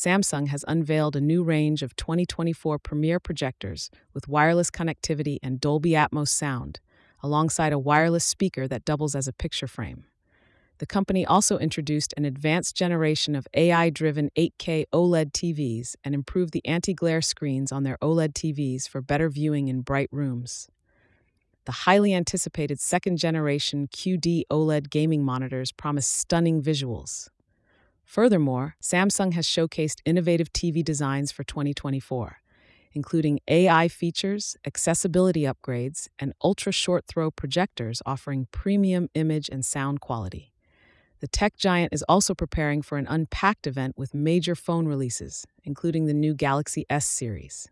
Samsung has unveiled a new range of 2024 Premiere projectors with wireless connectivity and Dolby Atmos sound, alongside a wireless speaker that doubles as a picture frame. The company also introduced an advanced generation of AI driven 8K OLED TVs and improved the anti glare screens on their OLED TVs for better viewing in bright rooms. The highly anticipated second generation QD OLED gaming monitors promise stunning visuals. Furthermore, Samsung has showcased innovative TV designs for 2024, including AI features, accessibility upgrades, and ultra short throw projectors offering premium image and sound quality. The tech giant is also preparing for an unpacked event with major phone releases, including the new Galaxy S series.